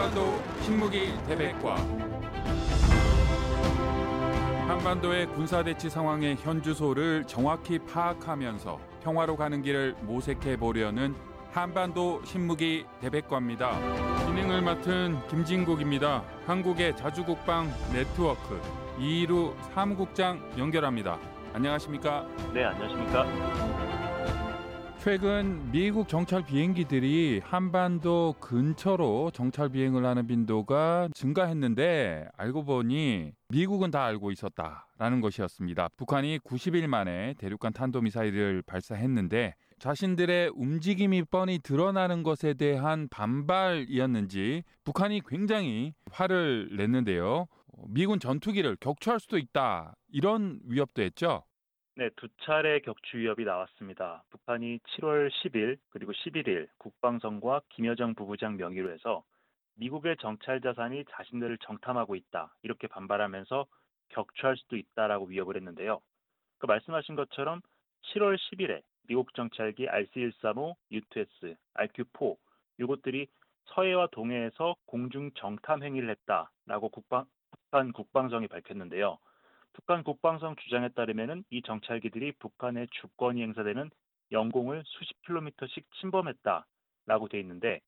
한반도 신무기 대백과 한반도의 군사대치 상황의 현주소를 정확히 파악하면서 평화로 가는 길을 모색해 보려는 한반도 신무기 대백과입니다. 진행을 맡은 김진국입니다. 한국의 자주국방 네트워크 이루 사무국장 연결합니다. 안녕하십니까? 네, 안녕하십니까? 최근 미국 정찰 비행기들이 한반도 근처로 정찰 비행을 하는 빈도가 증가했는데 알고 보니 미국은 다 알고 있었다라는 것이었습니다. 북한이 90일 만에 대륙간 탄도미사일을 발사했는데 자신들의 움직임이 뻔히 드러나는 것에 대한 반발이었는지 북한이 굉장히 화를 냈는데요. 미군 전투기를 격추할 수도 있다 이런 위협도 했죠. 네, 두 차례 격추 위협이 나왔습니다. 북한이 7월 10일 그리고 11일 국방성과 김여정 부부장 명의로 해서 미국의 정찰 자산이 자신들을 정탐하고 있다 이렇게 반발하면서 격추할 수도 있다라고 위협을 했는데요. 그 말씀하신 것처럼 7월 10일에 미국 정찰기 RC-135, U2S, RQ-4 이것들이 서해와 동해에서 공중 정탐 행위를 했다라고 국방, 북한 국방성이 밝혔는데요. 북한 국방성 주장에 따르면 이 정찰기들이 북한의 주권이 행사되는 영공을 수십 킬로미터씩 침범했다라고 돼 있는데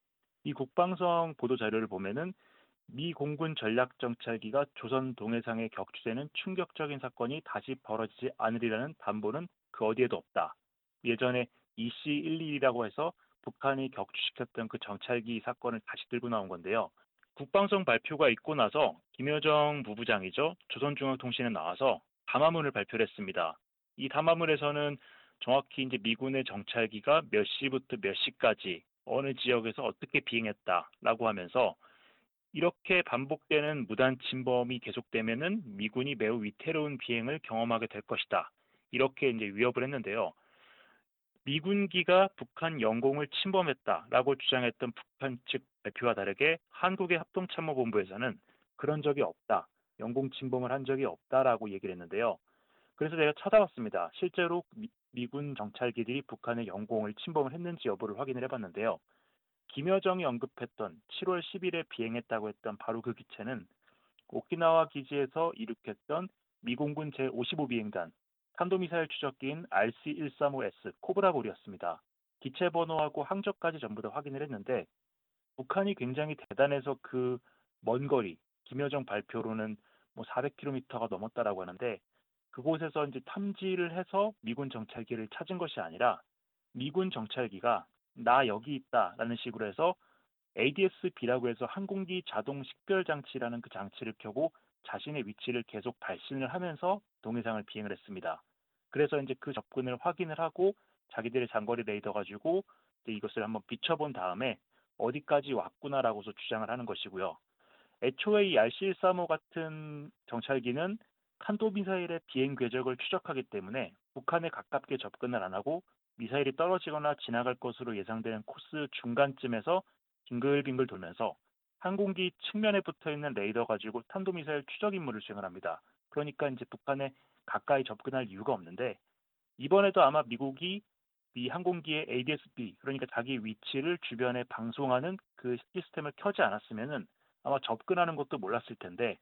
이 국방성 보도 자료를 보면은 미 공군 전략 정찰기가 조선 동해상에 격추되는 충격적인 사건이 다시 벌어지지 않으리라는 담보는 그 어디에도 없다. 예전에 EC-11이라고 해서 북한이 격추시켰던 그 정찰기 사건을 다시 들고 나온 건데요. 국방성 발표가 있고 나서 김여정 부부장이죠. 조선중앙통신에 나와서 담화문을 발표를 했습니다. 이 담화문에서는 정확히 이제 미군의 정찰기가 몇 시부터 몇 시까지 어느 지역에서 어떻게 비행했다라고 하면서 이렇게 반복되는 무단 침범이 계속되면은 미군이 매우 위태로운 비행을 경험하게 될 것이다. 이렇게 이제 위협을 했는데요. 미군기가 북한 영공을 침범했다라고 주장했던 북한 측 대표와 다르게 한국의 합동참모본부에서는 그런 적이 없다. 영공 침범을 한 적이 없다라고 얘기를 했는데요. 그래서 제가 찾아봤습니다. 실제로 미, 군 정찰기들이 북한의 영공을 침범을 했는지 여부를 확인을 해봤는데요. 김여정이 언급했던 7월 10일에 비행했다고 했던 바로 그 기체는 오키나와 기지에서 이륙했던 미공군 제55 비행단 탄도미사일 추적기인 RC-135S 코브라볼이었습니다. 기체 번호하고 항적까지 전부 다 확인을 했는데 북한이 굉장히 대단해서 그 먼 거리 김여정 발표로는 뭐 400km가 넘었다라고 하는데 그곳에서 이제 탐지를 해서 미군 정찰기를 찾은 것이 아니라 미군 정찰기가 나 여기 있다라는 식으로 해서 ADS-B라고 해서 항공기 자동 식별 장치라는 그 장치를 켜고 자신의 위치를 계속 발신을 하면서 동해상을 비행을 했습니다. 그래서 이제 그 접근을 확인을 하고 자기들의 장거리 레이더 가지고 이것을 한번 비춰본 다음에 어디까지 왔구나라고서 주장을 하는 것이고요. 애초에 이 RC-135 같은 정찰기는 탄도미사일의 비행 궤적을 추적하기 때문에 북한에 가깝게 접근을 안 하고 미사일이 떨어지거나 지나갈 것으로 예상되는 코스 중간쯤에서 빙글빙글 돌면서 항공기 측면에 붙어 있는 레이더 가지고 탄도미사일 추적 임무를 수행을 합니다. 그러니까 이제 북한에 가까이 접근할 이유가 없는데 이번에도 아마 미국이 이 항공기의 ADS-B 그러니까 자기 위치를 주변에 방송하는 그 시스템을 켜지 않았으면은 아마 접근하는 것도 몰랐을 텐데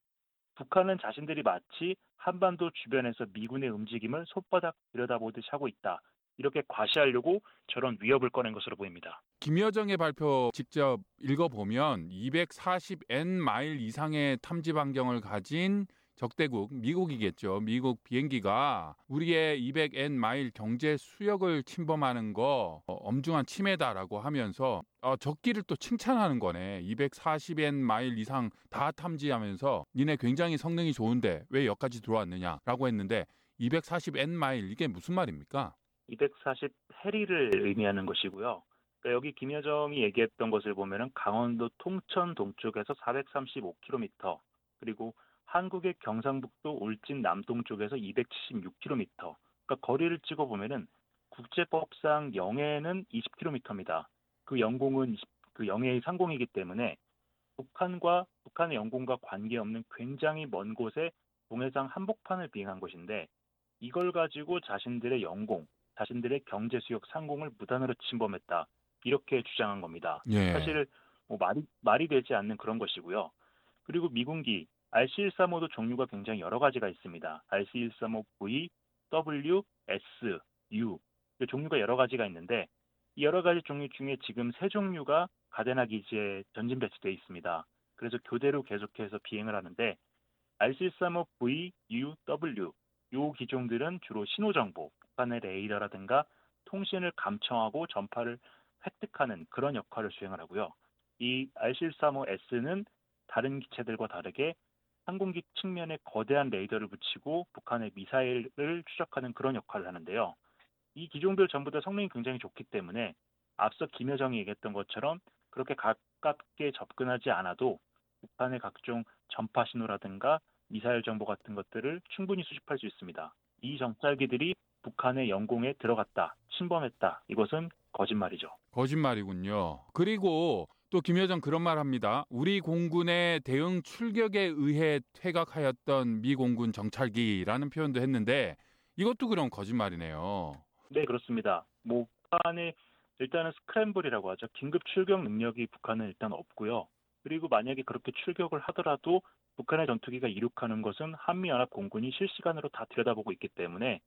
북한은 자신들이 마치 한반도 주변에서 미군의 움직임을 손바닥 들여다보듯이 하고 있다. 이렇게 과시하려고 저런 위협을 꺼낸 것으로 보입니다. 김여정의 발표 직접 읽어보면 240N 마일 이상의 탐지 반경을 가진 적대국 미국이겠죠. 미국 비행기가 우리의 200N 마일 경제 수역을 침범하는 거 어, 엄중한 침해다라고 하면서 어, 적기를 또 칭찬하는 거네. 240N 마일 이상 다 탐지하면서 니네 굉장히 성능이 좋은데 왜 여기까지 들어왔느냐라고 했는데 240N 마일 이게 무슨 말입니까? 240 해리를 의미하는 것이고요. 그러니까 여기 김여정이 얘기했던 것을 보면은 강원도 통천 동쪽에서 435km 그리고 한국의 경상북도 울진 남동쪽에서 276km. 그러니까 거리를 찍어 보면은 국제법상 영해는 20km입니다. 그 영공은 그 영해의 상공이기 때문에 북한과 북한의 영공과 관계없는 굉장히 먼 곳에 동해상 한복판을 비행한 것인데 이걸 가지고 자신들의 영공, 자신들의 경제 수역 상공을 무단으로 침범했다. 이렇게 주장한 겁니다. 예. 사실 뭐 말이 말이 되지 않는 그런 것이고요. 그리고 미군기 RC-135도 종류가 굉장히 여러 가지가 있습니다. RC-135V, W, S, U 종류가 여러 가지가 있는데 이 여러 가지 종류 중에 지금 세 종류가 가데나 기지에 전진 배치되어 있습니다. 그래서 교대로 계속해서 비행을 하는데 RC-135V, U, W 요 기종들은 주로 신호 정보, 북한의 레이더라든가 통신을 감청하고 전파를 획득하는 그런 역할을 수행을 하고요. 이 RC-135S는 다른 기체들과 다르게 항공기 측면에 거대한 레이더를 붙이고 북한의 미사일을 추적하는 그런 역할을 하는데요. 이 기종들 전부 다 성능이 굉장히 좋기 때문에 앞서 김여정이 얘기했던 것처럼 그렇게 가깝게 접근하지 않아도 북한의 각종 전파 신호라든가 미사일 정보 같은 것들을 충분히 수집할 수 있습니다. 이 정찰기들이 북한의 영공에 들어갔다, 침범했다. 이것은 거짓말이죠. 거짓말이군요. 그리고 또 김여정 그런 말 합니다. 우리 공군의 대응 출격에 의해 퇴각하였던 미 공군 정찰기라는 표현도 했는데 이것도 그럼 거짓말이네요. 네, 그렇습니다. 뭐 북한의 일단은 스크램블이라고 하죠. 긴급 출격 능력이 북한은 일단 없고요. 그리고 만약에 그렇게 출격을 하더라도 북한의 전투기가 이륙하는 것은 한미연합 공군이 실시간으로 다 들여다보고 있기 때문에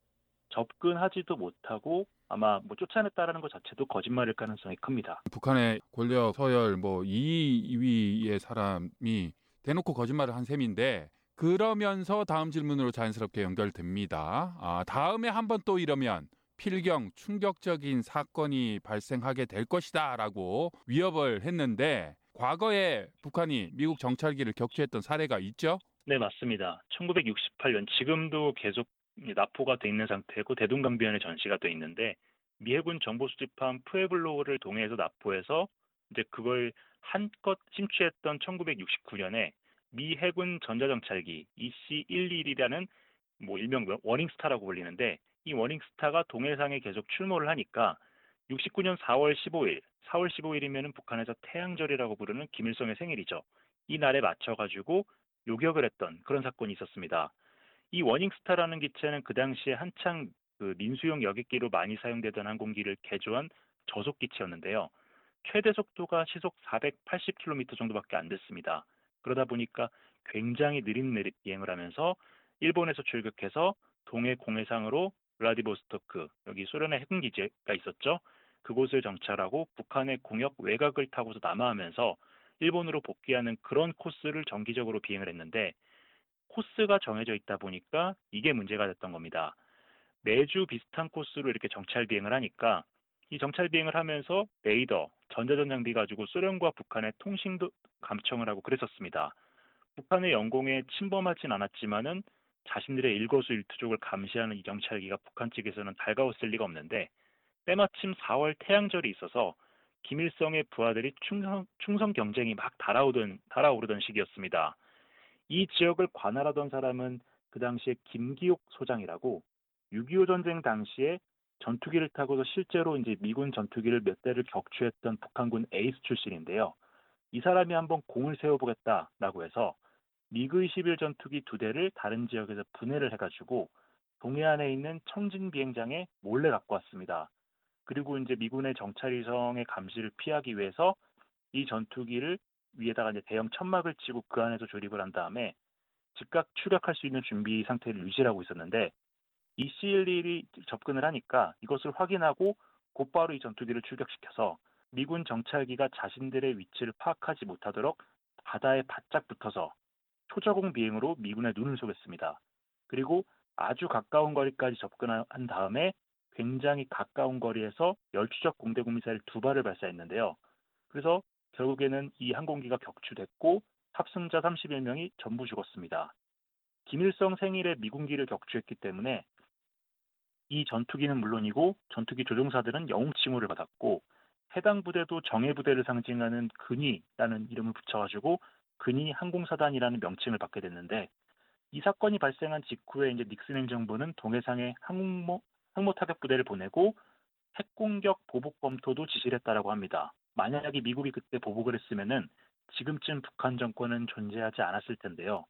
접근하지도 못하고 아마 뭐 쫓아냈다라는 것 자체도 거짓말일 가능성이 큽니다. 북한의 권력 서열 뭐 2, 위의 사람이 대놓고 거짓말을 한 셈인데 그러면서 다음 질문으로 자연스럽게 연결됩니다. 아, 다음에 한 번 또 이러면 필경 충격적인 사건이 발생하게 될 것이다라고 위협을 했는데 과거에 북한이 미국 정찰기를 격추했던 사례가 있죠? 네, 맞습니다. 1968년 지금도 계속 납포가 돼 있는 상태고 대동강변에 전시가 돼 있는데 미 해군 정보 수집함 푸에블로를 동해에서 납포해서 이제 그걸 한껏 심취했던 1969년에 미 해군 전자정찰기 EC-11이라는 뭐 일명 워닝스타라고 불리는데 이 워닝스타가 동해상에 계속 출몰을 하니까 69년 4월 15일, 4월 15일이면 북한에서 태양절이라고 부르는 김일성의 생일이죠. 이 날에 맞춰 가지고 요격을 했던 그런 사건이 있었습니다. 이 워닝스타라는 기체는 그 당시에 한창 그 민수용 여객기로 많이 사용되던 항공기를 개조한 저속 기체였는데요. 최대 속도가 시속 480km 정도밖에 안 됐습니다. 그러다 보니까 굉장히 느린 비행을 하면서 일본에서 출격해서 동해 공해상으로 블라디보스토크 여기 소련의 핵군 기지가 있었죠. 그곳을 정찰하고 북한의 공역 외곽을 타고서 남하하면서 일본으로 복귀하는 그런 코스를 정기적으로 비행을 했는데 코스가 정해져 있다 보니까 이게 문제가 됐던 겁니다. 매주 비슷한 코스로 이렇게 정찰 비행을 하니까 이 정찰 비행을 하면서 레이더, 전자전 장비 가지고 소련과 북한의 통신도 감청을 하고 그랬었습니다. 북한의 영공에 침범하진 않았지만은 자신들의 일거수일투족을 감시하는 이 정찰기가 북한 측에서는 달가웠을 리가 없는데 때마침 4월 태양절이 있어서 김일성의 부하들이 충성, 충성 경쟁이 막 달아오던, 달아오르던 시기였습니다. 이 지역을 관할하던 사람은 그 당시에 김기옥 소장이라고 6.25 전쟁 당시에 전투기를 타고서 실제로 이제 미군 전투기를 몇 대를 격추했던 북한군 에이스 출신인데요. 이 사람이 한번 공을 세워보겠다라고 해서 미그 21 전투기 두 대를 다른 지역에서 분해를 해가지고 동해안에 있는 청진 비행장에 몰래 갖고 왔습니다. 그리고 이제 미군의 정찰위성의 감시를 피하기 위해서 이 전투기를 위에다가 이제 대형 천막을 치고 그 안에서 조립을 한 다음에 즉각 추격할 수 있는 준비 상태를 유지하고 있었는데 이 C11이 접근을 하니까 이것을 확인하고 곧바로 이 전투기를 출격시켜서 미군 정찰기가 자신들의 위치를 파악하지 못하도록 바다에 바짝 붙어서 초저공 비행으로 미군의 눈을 속였습니다. 그리고 아주 가까운 거리까지 접근한 다음에 굉장히 가까운 거리에서 열추적 공대공 미사일 두 발을 발사했는데요. 그래서 결국에는 이 항공기가 격추됐고 탑승자 31명이 전부 죽었습니다. 김일성 생일에 미군기를 격추했기 때문에 이 전투기는 물론이고 전투기 조종사들은 영웅 칭호를 받았고 해당 부대도 정예 부대를 상징하는 근위라는 이름을 붙여가지고 근위 항공사단이라는 명칭을 받게 됐는데 이 사건이 발생한 직후에 이제 닉슨 행정부는 동해상에 항모 항모 타격 부대를 보내고 핵공격 보복 검토도 지시를 했다라고 합니다. 만약에 미국이 그때 보복을 했으면은 지금쯤 북한 정권은 존재하지 않았을 텐데요.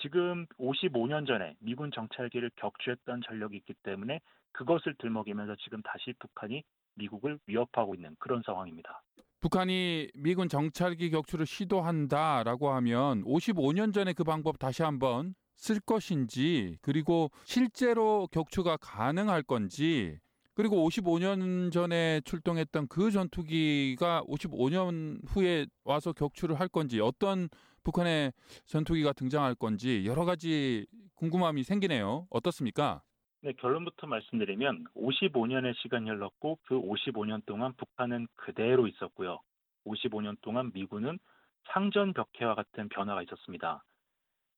지금 55년 전에 미군 정찰기를 격추했던 전력이 있기 때문에 그것을 들먹이면서 지금 다시 북한이 미국을 위협하고 있는 그런 상황입니다. 북한이 미군 정찰기 격추를 시도한다라고 하면 55년 전에 그 방법 다시 한번 쓸 것인지 그리고 실제로 격추가 가능할 건지 그리고 55년 전에 출동했던 그 전투기가 55년 후에 와서 격추를 할 건지 어떤 북한의 전투기가 등장할 건지 여러 가지 궁금함이 생기네요. 어떻습니까? 네, 결론부터 말씀드리면 55년의 시간이 흘렀고 그 55년 동안 북한은 그대로 있었고요. 55년 동안 미군은 상전 벽해와 같은 변화가 있었습니다.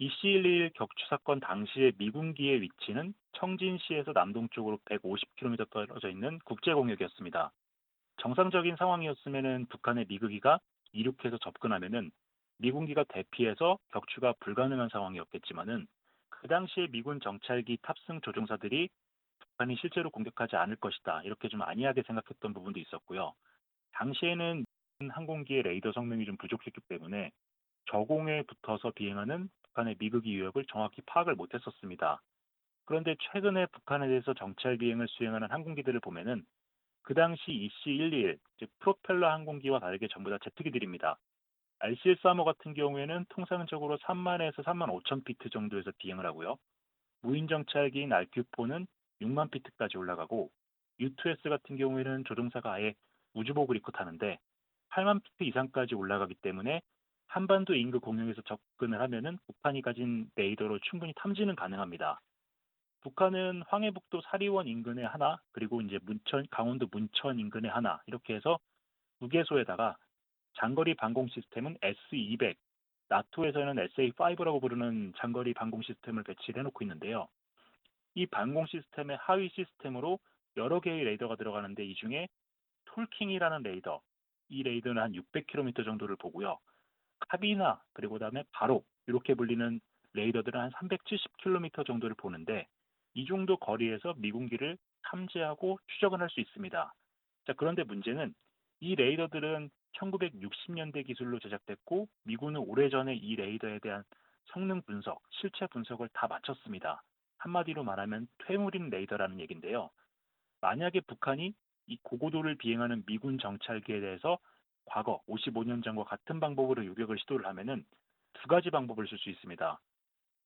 이C-121 격추 사건 당시의 미군기의 위치는 청진시에서 남동쪽으로 150km 떨어져 있는 국제공역이었습니다. 정상적인 상황이었으면 북한의 미국기가 이륙해서 접근하면은 미군기가 대피해서 격추가 불가능한 상황이었겠지만은 그 당시에 미군 정찰기 탑승 조종사들이 북한이 실제로 공격하지 않을 것이다 이렇게 좀 안이하게 생각했던 부분도 있었고요. 당시에는 항공기의 레이더 성능이 좀 부족했기 때문에 저공에 붙어서 비행하는 북한의 미국이 위협을 정확히 파악을 못했었습니다. 그런데 최근에 북한에 대해서 정찰 비행을 수행하는 항공기들을 보면은 그 당시 EC-121, 즉 프로펠러 항공기와 다르게 전부 다 제트기들입니다. RCS-3호 같은 경우에는 통상적으로 3만에서 3만 5천 피트 정도에서 비행을 하고요. 무인 정찰기인 RQ4는 6만 피트까지 올라가고 U2S 같은 경우에는 조종사가 아예 우주복을 입고 타는데 8만 피트 이상까지 올라가기 때문에 한반도 인구 공역에서 접근을 하면은 북한이 가진 레이더로 충분히 탐지는 가능합니다. 북한은 황해북도 사리원 인근에 하나, 그리고 이제 문천, 강원도 문천 인근에 하나, 이렇게 해서 두 개소에다가 장거리 방공 시스템은 S200, 나토에서는 SA5라고 부르는 장거리 방공 시스템을 배치를 해놓고 있는데요. 이 방공 시스템의 하위 시스템으로 여러 개의 레이더가 들어가는데 이 중에 Tall King이라는 레이더, 이 레이더는 한 600km 정도를 보고요. 카비나 그리고 그다음에 바로 이렇게 불리는 레이더들은 한 370km 정도를 보는데 이 정도 거리에서 미군기를 탐지하고 추적을 할수 있습니다. 자, 그런데 문제는 이 레이더들은 1960년대 기술로 제작됐고 미군은 오래전에 이 레이더에 대한 성능 분석, 실체 분석을 다 마쳤습니다. 한마디로 말하면 퇴물인 레이더라는 얘기인데요. 만약에 북한이 이 고고도를 비행하는 미군 정찰기에 대해서 과거 55년 전과 같은 방법으로 요격을 시도를 하면은 두 가지 방법을 쓸 수 있습니다.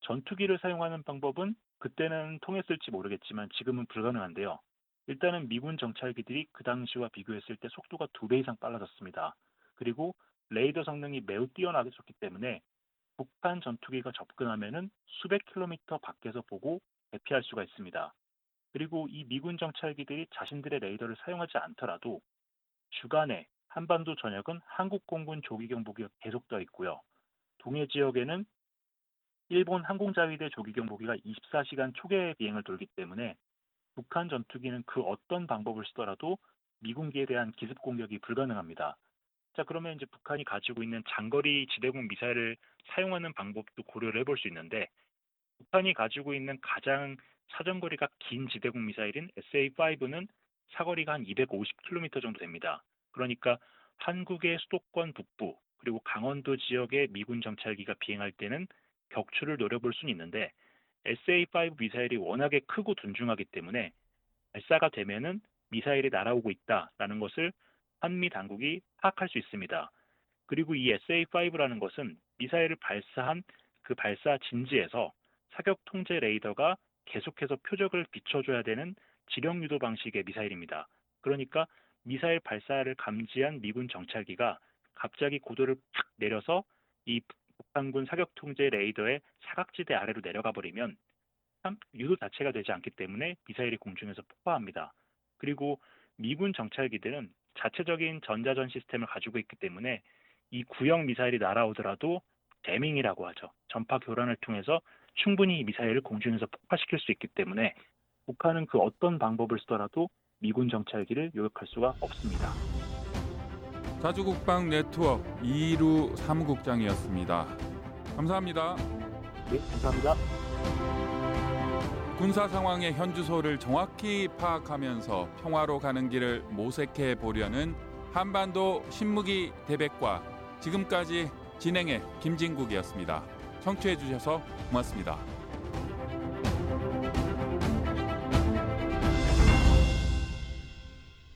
전투기를 사용하는 방법은 그때는 통했을지 모르겠지만 지금은 불가능한데요. 일단은 미군 정찰기들이 그 당시와 비교했을 때 속도가 두 배 이상 빨라졌습니다. 그리고 레이더 성능이 매우 뛰어나졌기 때문에 북한 전투기가 접근하면은 수백 킬로미터 밖에서 보고 대피할 수가 있습니다. 그리고 이 미군 정찰기들이 자신들의 레이더를 사용하지 않더라도 주간에 한반도 전역은 한국 공군 조기경보기가 계속 떠 있고요. 동해 지역에는 일본 항공자위대 조기경보기가 24시간 초계 비행을 돌기 때문에 북한 전투기는 그 어떤 방법을 쓰더라도 미군기에 대한 기습 공격이 불가능합니다. 자, 그러면 이제 북한이 가지고 있는 장거리 지대공 미사일을 사용하는 방법도 고려를 해볼 수 있는데 북한이 가지고 있는 가장 사정거리가 긴 지대공 미사일인 SA-5는 사거리가 한 250km 정도 됩니다. 그러니까 한국의 수도권 북부 그리고 강원도 지역의 미군 정찰기가 비행할 때는 격추를 노려볼 수는 있는데 SA-5 미사일이 워낙에 크고 둔중하기 때문에 발사가 되면은 미사일이 날아오고 있다라는 것을 한미 당국이 파악할 수 있습니다. 그리고 이 SA-5라는 것은 미사일을 발사한 그 발사 진지에서 사격 통제 레이더가 계속해서 표적을 비춰줘야 되는 지령 유도 방식의 미사일입니다. 그러니까 미사일 발사를 감지한 미군 정찰기가 갑자기 고도를 팍 내려서 이 북한군 사격 통제 레이더의 사각지대 아래로 내려가 버리면 유도 자체가 되지 않기 때문에 미사일이 공중에서 폭파합니다. 그리고 미군 정찰기들은 자체적인 전자전 시스템을 가지고 있기 때문에 이 구형 미사일이 날아오더라도 데밍이라고 하죠. 전파 교란을 통해서 충분히 미사일을 공중에서 폭파시킬 수 있기 때문에 북한은 그 어떤 방법을 쓰더라도 미군 정찰기를 요격할 수가 없습니다. 자주국방 네트워크 이루 사무국장이었습니다. 감사합니다. 네, 감사합니다. 군사 상황의 현주소를 정확히 파악하면서 평화로 가는 길을 모색해 보려는 한반도 신무기 대백과 지금까지 진행의 김진국이었습니다. 청취해 주셔서 고맙습니다.